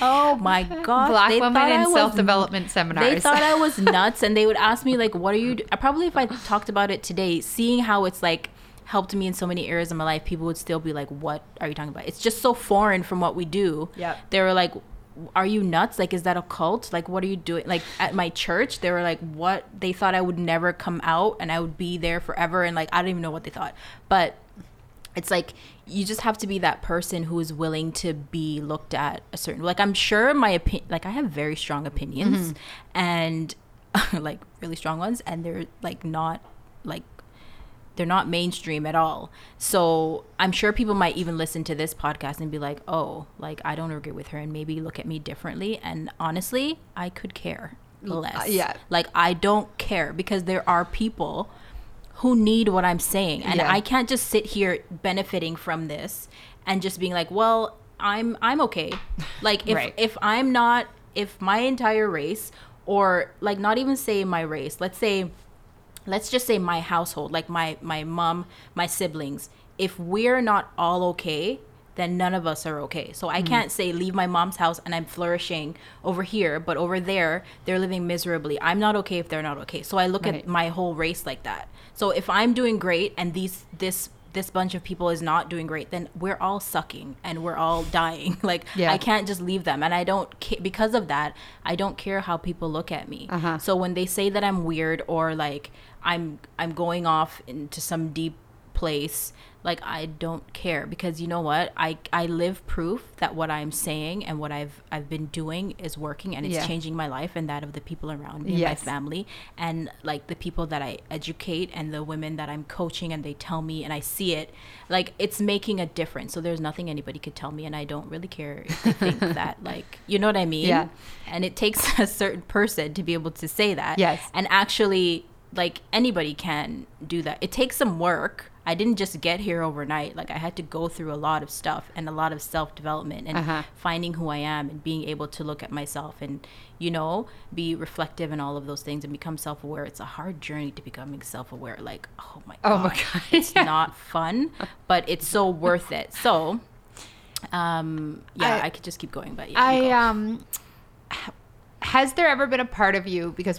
oh my god black they women in self-development seminars they thought I was nuts, and they would ask me like, "What are you?" Do-? Probably if I talked about it today, seeing how it's like helped me in so many areas of my life, people would still be like, "What are you talking about?" It's just so foreign from what we do. Yeah. They were like, "Are you nuts? Like, is that a cult? Like, what are you doing?" Like at my church, they were like, "What?" They thought I would never come out, and I would be there forever, and like I don't even know what they thought, but it's like you just have to be that person who is willing to be looked at a certain like i'm sure my opinion like i have very strong opinions mm-hmm. and like really strong ones and they're like not like they're not mainstream at all. So i'm sure people might even listen to this podcast and be like oh like i don't agree with her and maybe look at me differently. And honestly i could care uh, less. yeah. like i don't care because there are people who need what I'm saying. And Yeah. I can't just sit here benefiting from this and just being like, well, I'm I'm okay. Like if Right. if I'm not if my entire race or like not even say my race, let's say let's just say my household, like my my mom, my siblings, if we're not all okay, then none of us are okay. So. I can't say leave my mom's house and I'm flourishing over here, but over there they're living miserably. I'm not okay if they're not okay. So I look Right. at my whole race like that. So if I'm doing great and these this this bunch of people is not doing great, then we're all sucking and we're all dying. like Yeah. I can't just leave them, and I don't ca- because of that. I don't care how people look at me. Uh-huh. So when they say that I'm weird or like I'm I'm going off into some deep place like i don't care because you know what? I i live proof that what i'm saying and what i've i've been doing is working and it's Yeah. changing my life and that of the people around me and my family. And like the people that i educate and the women that i'm coaching and they tell me and i see it like it's making a difference. So there's nothing anybody could tell me and i don't really care if they think that like you know what i mean? Yeah. and it takes a certain person to be able to say that. Yes. and actually like anybody can do that. It takes some work i didn't just get here overnight like i had to go through a lot of stuff and a lot of self-development and Uh-huh. finding who i am and being able to look at myself and you know be reflective and all of those things and become self-aware it's a hard journey to becoming self-aware like oh my god, Oh my God. it's not fun but it's so worth it so um yeah I- i, could just keep going but yeah I go. um has there ever been a part of you because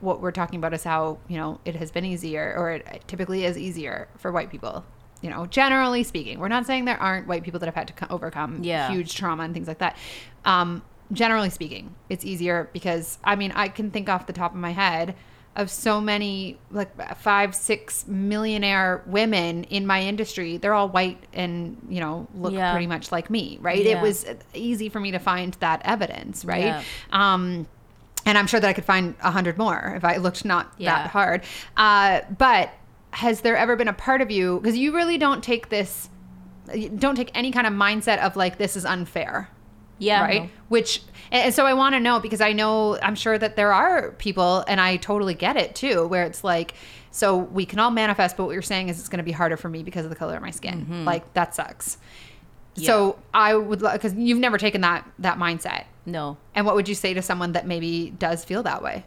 what we're talking about is how you know it has been easier or it typically is easier for white people you know generally speaking we're not saying there aren't white people that have had to overcome Yeah. huge trauma and things like that um generally speaking it's easier because i mean i can think off the top of my head of so many like five six millionaire women in my industry they're all white and you know look Yeah. pretty much like me right Yeah. it was easy for me to find that evidence right um and i'm sure that i could find a hundred more if i looked not Yeah. that hard uh but has there ever been a part of you because you really don't take this don't take any kind of mindset of like this is unfair yeah right no. which and so i want to know because i know i'm sure that there are people and i totally get it too where it's like so we can all manifest but what you're saying is it's going to be harder for me because of the color of my skin Mm-hmm. like that sucks so i would because you've never taken that that mindset no and what would you say to someone that maybe does feel that way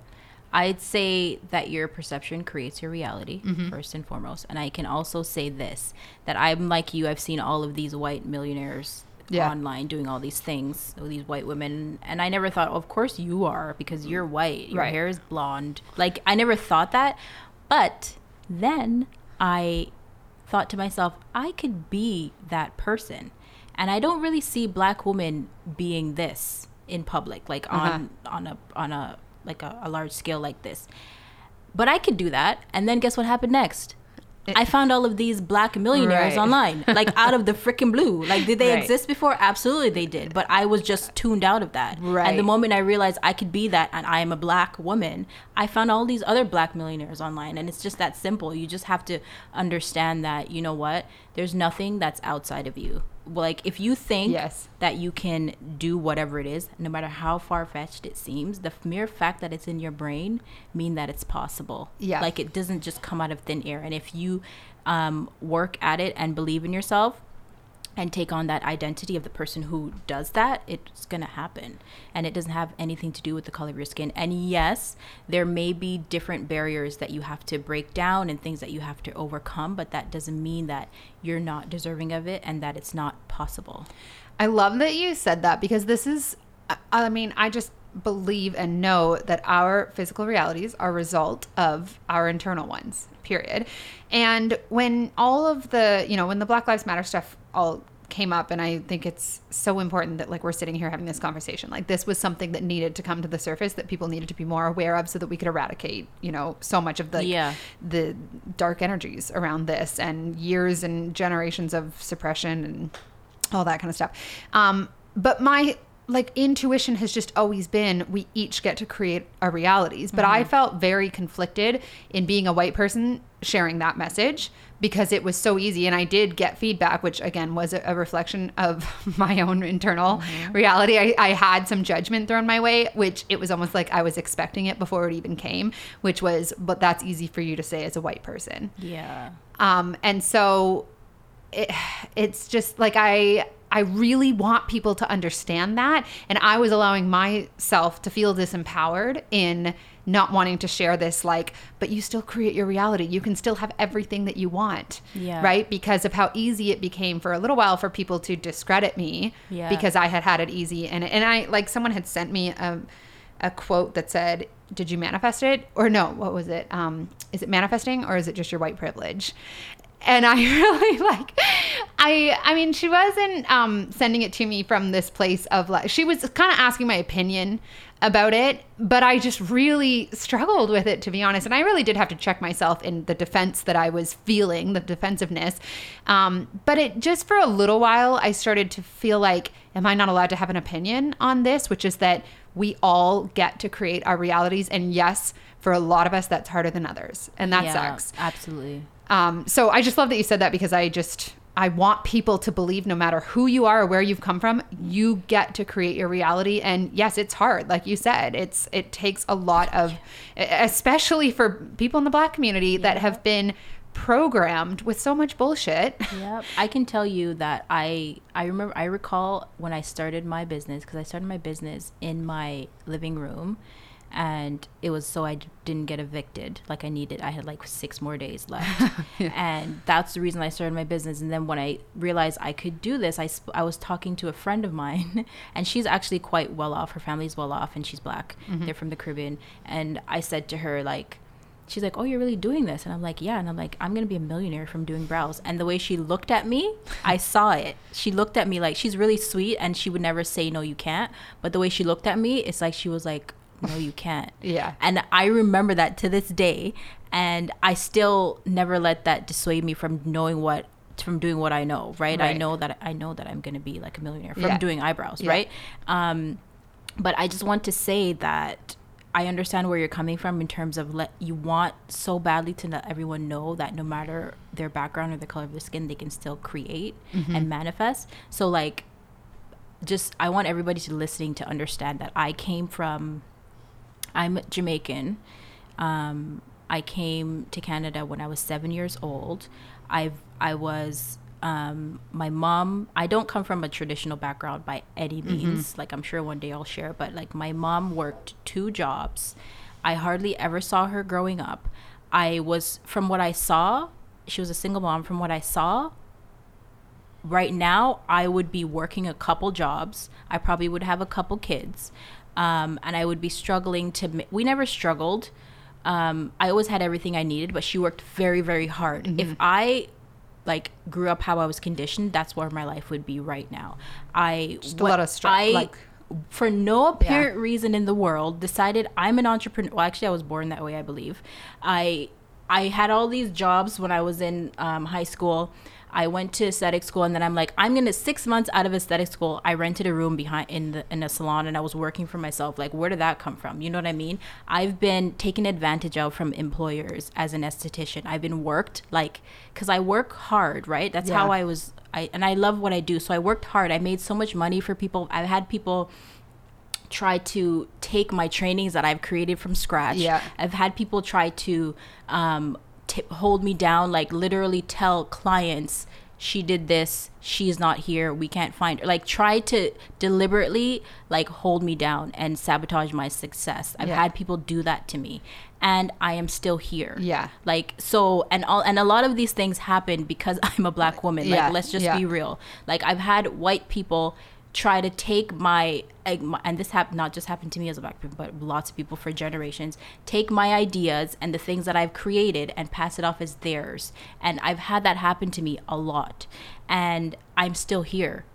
I'd say that your perception creates your reality Mm-hmm. first and foremost. And I can also say this that I'm like you, I've seen all of these white millionaires Yeah. online doing all these things, all these white women, and I never thought, of course you are because you're white. Your Right. hair is blonde. Like I never thought that. But then I thought to myself, I could be that person. And I don't really see black women being this in public, like Uh-huh. on on a on a like a, a large scale like this. But I could do that. And then guess what happened next? I found all of these black millionaires Right. online, like out of the freaking blue. Like, did they Right. exist before? Absolutely, they did. But I was just tuned out of that. And Right. the moment I realized I could be that and I am a black woman, I found all these other black millionaires online. And it's just that simple. You just have to understand that, you know what? There's nothing that's outside of you. Like, if you think Yes. that you can do whatever it is, no matter how far fetched it seems, the mere fact that it's in your brain mean that it's possible. Yeah. Like it doesn't just come out of thin air. And if you um, work at it and believe in yourself and take on that identity of the person who does that, it's going to happen. And it doesn't have anything to do with the color of your skin. And yes, there may be different barriers that you have to break down and things that you have to overcome, but that doesn't mean that you're not deserving of it and that it's not possible. I love that you said that because this is, I- mean, I just believe and know that our physical realities are a result of our internal ones, period. And when all of the, you know, when the Black Lives Matter stuff all came up, and I think it's so important that like we're sitting here having this conversation. Like this was something that needed to come to the surface that people needed to be more aware of so that we could eradicate, you know, so much of the Yeah. the dark energies around this and years and generations of suppression and all that kind of stuff. Um, but my like intuition has just always been we each get to create our realities. But I felt very conflicted in being a white person sharing that message because it was so easy and I did get feedback which again was a, a reflection of my own internal reality. I, I had some judgment thrown my way, which it was almost like I was expecting it before it even came, which was but that's easy for you to say as a white person. Yeah. Um, and so it, it's just like I I really want people to understand that, and I was allowing myself to feel disempowered in not wanting to share this like but you still create your reality. You can still have everything that you want Yeah. right? Because of how easy it became for a little while for people to discredit me Yeah. because i had had it easy. And and i like someone had sent me a, a quote that said did you manifest it? Or no what was it? Um is it manifesting or is it just your white privilege and I really like I I mean she wasn't um sending it to me from this place of like she was kind of asking my opinion about it but I just really struggled with it to be honest. And I really did have to check myself in the defense that I was feeling the defensiveness. Um but it just for a little while I started to feel like am I not allowed to have an opinion on this? Which is that we all get to create our realities. And yes for a lot of us that's harder than others. And that Yeah, sucks. Absolutely. Um, so I just love that you said that because I just I want people to believe no matter who you are or where you've come from, you get to create your reality. And yes, it's hard, like you said. It's it takes a lot of, especially for people in the Black community that have been programmed with so much bullshit. Yep. I can tell you that I I remember I recall when I started my business because I started my business in my living room and it was so I d- didn't get evicted like I needed. I had like 6 more days left. And that's the reason I started my business and then when I realized I could do this, I sp- I was talking to a friend of mine and she's actually quite well off. Her family's well off and she's black. Mm-hmm. They're from the Caribbean and I said to her like she's like, "Oh, you're really doing this?" And I'm like, "Yeah." And I'm like, "I'm gonna be a millionaire from doing brows." And the way she looked at me, I saw it. She looked at me like she's really sweet, and she would never say no, you can't. But the way she looked at me, it's like she was like, "No, you can't." Yeah. And I remember that to this day, and I still never let that dissuade me from knowing what from doing what I know. Right? I know that I know that I'm gonna be like a millionaire from Yeah. doing eyebrows. Yeah. Right? Um, but I just want to say that I understand where you're coming from in terms of let you want so badly to let everyone know that no matter their background or the color of their skin, they can still create and manifest. So like, just I want everybody to listening to understand that I came from, I'm Jamaican. Um, I came to Canada when I was seven years old. I've I was um, my mom. I don't come from a traditional background by any means. Like I'm sure one day I'll share, but like my mom worked two jobs. I hardly ever saw her growing up. I was from what I saw. She was a single mom. From what I saw, right now I would be working a couple jobs. I probably would have a couple kids, um, and I would be struggling to. We never struggled. Um, I always had everything I needed, but she worked very, very hard. If I like grew up how I was conditioned, that's where my life would be right now. I Just a lot of str- I like- for no apparent reason in the world decided I'm an entrepreneur. Well, actually, I was born that way, I believe. I I had all these jobs when I was in um, high school. I went to aesthetic school, and then I'm like, I'm gonna six months out of aesthetic school. I rented a room behind in the in a salon, and I was working for myself. Like, where did that come from? You know what I mean? I've been taken advantage of from employers as an esthetician. I've been worked like because I work hard, right? That's how I was. I and I love what I do, so I worked hard. I made so much money for people. I've had people try to take my trainings that I've created from scratch. Yeah. I've had people try to um, t- hold me down, like literally tell clients, she did this, she's not here, we can't find her. Like try to deliberately like hold me down and sabotage my success. I've Yeah. had people do that to me. And I am still here. Yeah. Like so and all and a lot of these things happen because I'm a black woman. Like Yeah, let's just yeah. be real. Like I've had white people try to take my, my- and this happened not just happened to me as a black person, but lots of people for generations take my ideas and the things that I've created and pass it off as theirs. And I've had that happen to me a lot, and I'm still here.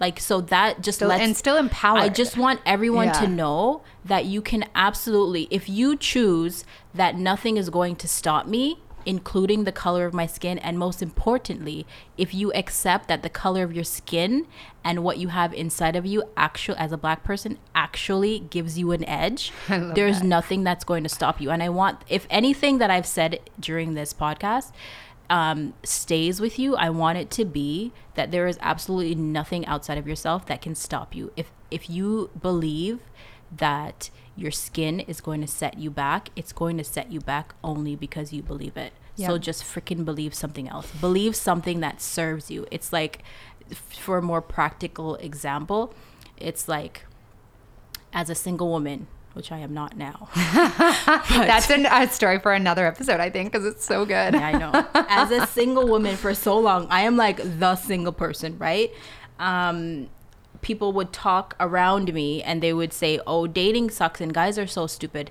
Like so that just Still- lets and still empowered. I just want everyone to know that you can absolutely, if you choose that nothing is going to stop me, including the color of my skin, and most importantly, if you accept that the color of your skin and what you have inside of you, actual as a black person, actually gives you an edge, there's that. nothing that's going to stop you. And I want, if anything that I've said during this podcast um, stays with you, I want it to be that there is absolutely nothing outside of yourself that can stop you. If if you believe that your skin is going to set you back, it's going to set you back only because you believe it. So just freaking believe something else. Believe something that serves you. It's like, for a more practical example, it's like, as a single woman, which I am not now. That's an, a story for another episode, I think, because it's so good. Yeah, I know. As a single woman for so long, I am like the single person, right? Um, people would talk around me and they would say, "Oh, dating sucks and guys are so stupid,"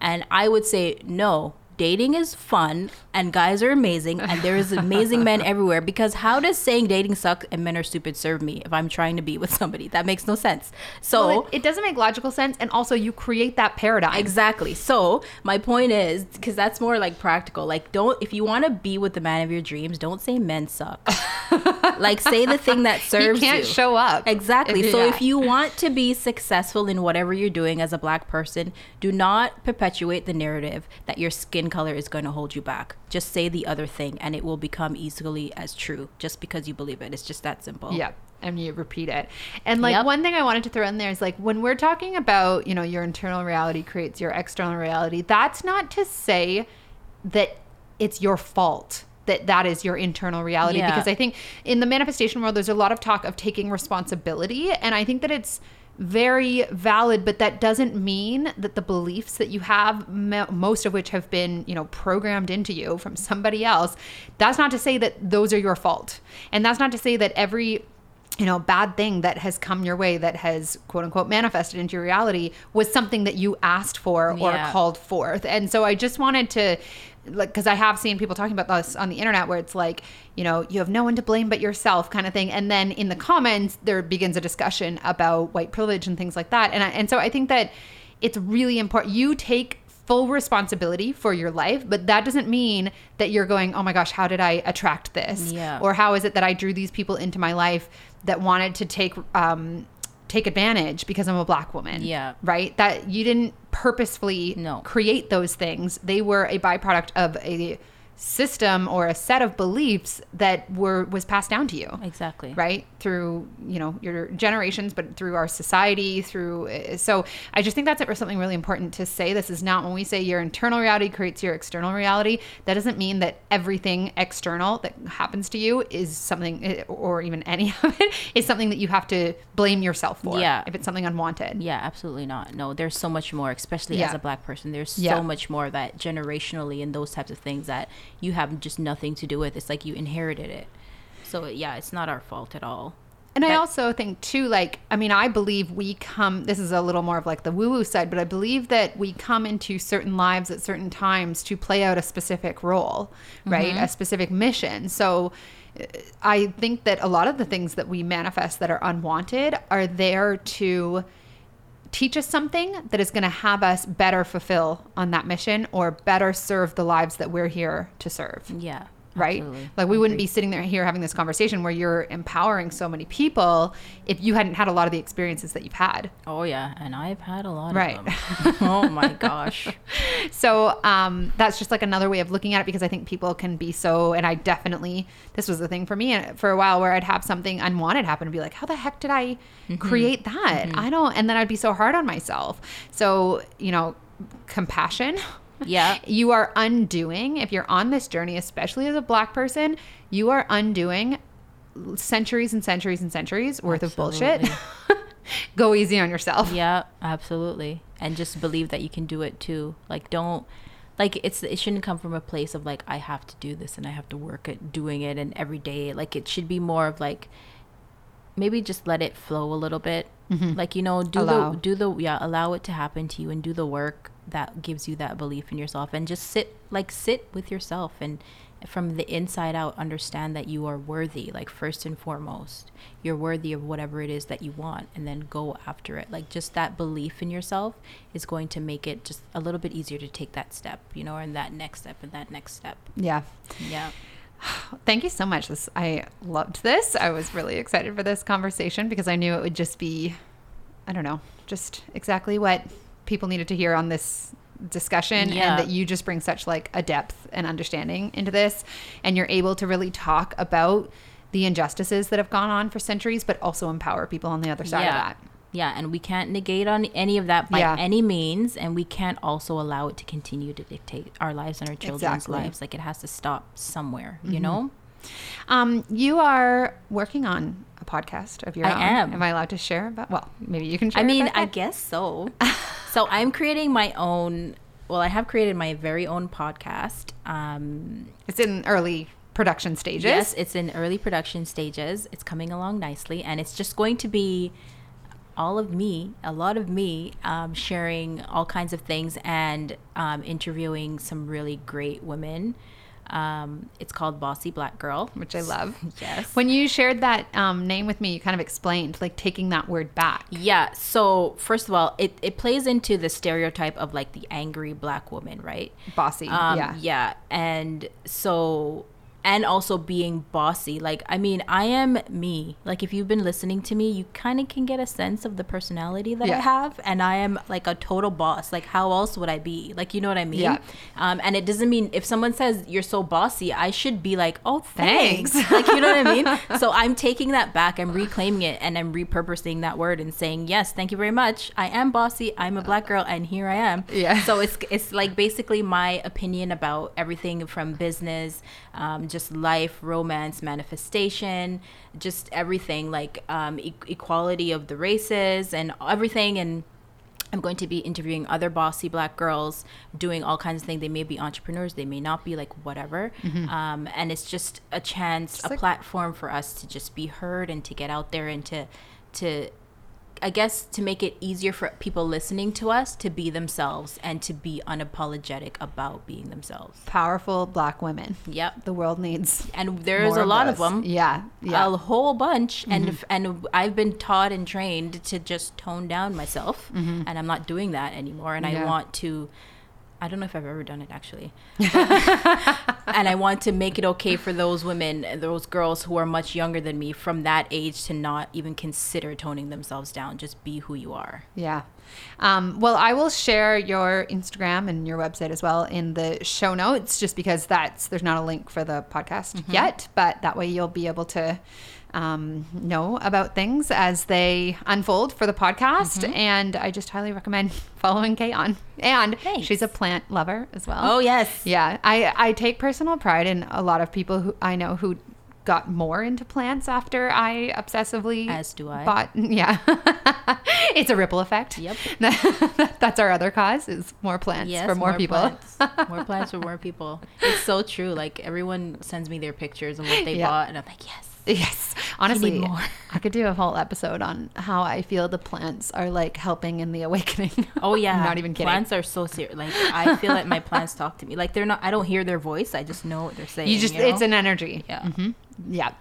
and I would say, "No, dating is fun and guys are amazing and there is amazing men everywhere because how does saying dating sucks and men are stupid serve me if I'm trying to be with somebody? That makes no sense. So Well, it, it doesn't make logical sense, and also you create that paradigm. Exactly. So my point is, because that's more like practical. Like, don't if you want to be with the man of your dreams, don't say men suck. like, say the thing that serves You can't show up. Exactly. if- so if you want to be successful in whatever you're doing as a black person, do not perpetuate the narrative that your skin color is going to hold you back. Just say the other thing, and it will become easily as true. Just because you believe it, it's just that simple. Yeah. And you repeat it. And like Yep. one thing I wanted to throw in there is like when we're talking about, you know, your internal reality creates your external reality, that's not to say that it's your fault that that is your internal reality Yeah. because I think in the manifestation world there's a lot of talk of taking responsibility and I think that it's very valid but that doesn't mean that the beliefs that you have most of which have been you know programmed into you from somebody else that's not to say that those are your fault and that's not to say that every you know bad thing that has come your way that has quote unquote manifested into your reality was something that you asked for or Yeah. called forth and so i just wanted to like because i have seen people talking about this on the internet where it's like you know you have no one to blame but yourself kind of thing. And then in the comments there begins a discussion about white privilege and things like that. And I, and so i think that it's really important you take full responsibility for your life but that doesn't mean that you're going oh my gosh how did i attract this? Yeah. or how is it that I drew these people into my life that wanted to take um, take advantage because I'm a black woman? Yeah. right. That you didn't purposefully No. create those things; they were a byproduct of a system or a set of beliefs that were was passed down to you Exactly. right through you know your generations but through our society through uh, so i just think that's something really important to say this is not when we say your internal reality creates your external reality that doesn't mean that everything external that happens to you is something uh, or even any of it is something that you have to blame yourself for Yeah. if it's something unwanted Yeah, absolutely not. No, there's so much more, especially as a black person. There's Yeah. so much more that generationally and those types of things that you have just nothing to do with. It's like you inherited it. So yeah, it's not our fault at all. And I also think too, like, I mean, I believe we come. This is a little more of like the woo-woo side, but I believe that we come into certain lives at certain times to play out a specific role, right? A specific mission. So, uh, I think that a lot of the things that we manifest that are unwanted are there to teach us something that is going to have us better fulfill on that mission or better serve the lives that we're here to serve Yeah. Right? absolutely. Like we wouldn't be sitting there here having this conversation where you're empowering so many people if you hadn't had a lot of the experiences that you've had. Oh yeah, and I've had a lot Right. of them. oh my gosh. So um, that's just like another way of looking at it because I think people can be so, and I definitely, this was the thing for me for a while where I'd have something unwanted happen and be like, how the heck did I create that? I don't, and then I'd be so hard on myself. So, you know, compassion. Yeah. You are undoing, if you're on this journey, especially as a black person, you are undoing centuries and centuries and centuries worth of bullshit. Go easy on yourself. Yeah, absolutely. And just believe that you can do it too. Like don't like it's it shouldn't come from a place of like I have to do this and I have to work at doing it and every day. Like it should be more of like maybe just let it flow a little bit. Like you know, do Mm-hmm. Allow. the do the yeah, allow it to happen to you and do the work that gives you that belief in yourself and just sit like sit with yourself and from the inside out understand that you are worthy like first and foremost you're worthy of whatever it is that you want and then go after it like just that belief in yourself is going to make it just a little bit easier to take that step you know and that next step and that next step Yeah. yeah Thank you so much. This I loved this. I was really excited for this conversation because I knew it would just be I don't know, just exactly what people needed to hear on this discussion Yeah. and that you just bring such like a depth and understanding into this and you're able to really talk about the injustices that have gone on for centuries but also empower people on the other side yeah of that. yeah and we can't negate on any of that by Yeah. any means and we can't also allow it to continue to dictate our lives and our children's Exactly. Mm-hmm. lives like it has to stop somewhere you know Um, you are working on a podcast of your I own. am. Am I allowed to share about? Well, maybe you can share. I mean, I guess so. so I'm creating my own. Well, I have created my very own podcast. Um, it's in early production stages. yes, it's in early production stages. It's coming along nicely, and it's just going to be all of me, a lot of me, um, sharing all kinds of things and um, interviewing some really great women. Um, it's called Bossy Black Girl. which I love. Yes. When you shared that um, name with me, you kind of explained like taking that word back. Yeah. So first of all, it, it plays into the stereotype of like the angry black woman, right? Bossy. Um, yeah. Yeah. And so, and also being bossy. Like, I mean, I am me. Like, if you've been listening to me, you kind of can get a sense of the personality that I have. And I am like a total boss. Like, how else would I be? Like, you know what I mean? Yeah. Um, and it doesn't mean if someone says you're so bossy, I should be like, oh, thanks. Thanks. like, you know what I mean? So I'm taking that back. I'm reclaiming it and I'm repurposing that word and saying, yes, thank you very much. I am bossy. I'm a black girl and here I am. Yeah. So it's it's like basically my opinion about everything from business, um, just life, romance, manifestation, just everything like um, e- equality of the races and everything and. I'm going to be interviewing other bossy black girls doing all kinds of things. They may be entrepreneurs, they may not be, like whatever. Um, and it's just a chance, a like- platform for us to just be heard and to get out there and to, to, I guess, to make it easier for people listening to us to be themselves and to be unapologetic about being themselves. Powerful black women. Yep. The world needs. And there's a lot of those. them. Yeah. Yeah. A whole bunch, and mm-hmm. f and I've been taught and trained to just tone down myself, mm-hmm. and I'm not doing that anymore. And I want to, I don't know if I've ever done it actually, and I want to make it okay for those women, those girls who are much younger than me, from that age to not even consider toning themselves down. Just be who you are. Yeah. Um, well, I will share your Instagram and your website as well in the show notes, just because that's there's not a link for the podcast yet, but that way you'll be able to um, know about things as they unfold for the podcast. And I just highly recommend following Kayon. And Thanks. she's a plant lover as well. Oh yes. Yeah, I I take personal pride in a lot of people who I know who got more into plants after I obsessively As do I. bought yeah. it's a ripple effect. Yep. That's our other cause is more plants Yes, for more, people. Plants. more plants for more people. It's so true. Like everyone sends me their pictures and what they Yeah. bought, and I'm like, yes. Yes. Honestly. I could do a whole episode on how I feel the plants are like helping in the awakening. Oh yeah, I'm not even kidding. Plants are so serious. Like I feel like my plants talk to me. Like they're not. I don't hear their voice. I just know what they're saying. You just know? it's an energy. yeah. Mhm. Yeah.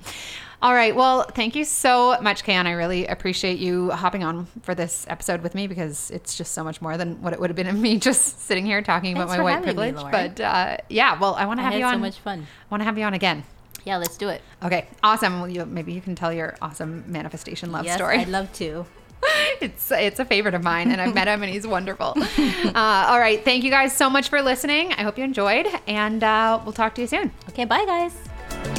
All right. Well, thank you so much, Kayon. I really appreciate you hopping on for this episode with me because it's just so much more than what it would have been of me just sitting here talking Thanks about my white having me, privilege. But uh, yeah, well, I want to have you on. so much fun. I want to have you on again. Yeah, let's do it. Okay. Awesome. Well, you, maybe you can tell your awesome manifestation love yes, story. I'd love to. it's it's a favorite of mine, and I've met him, and he's wonderful. Uh, all right. Thank you guys so much for listening. I hope you enjoyed, and uh, we'll talk to you soon. Okay, bye guys.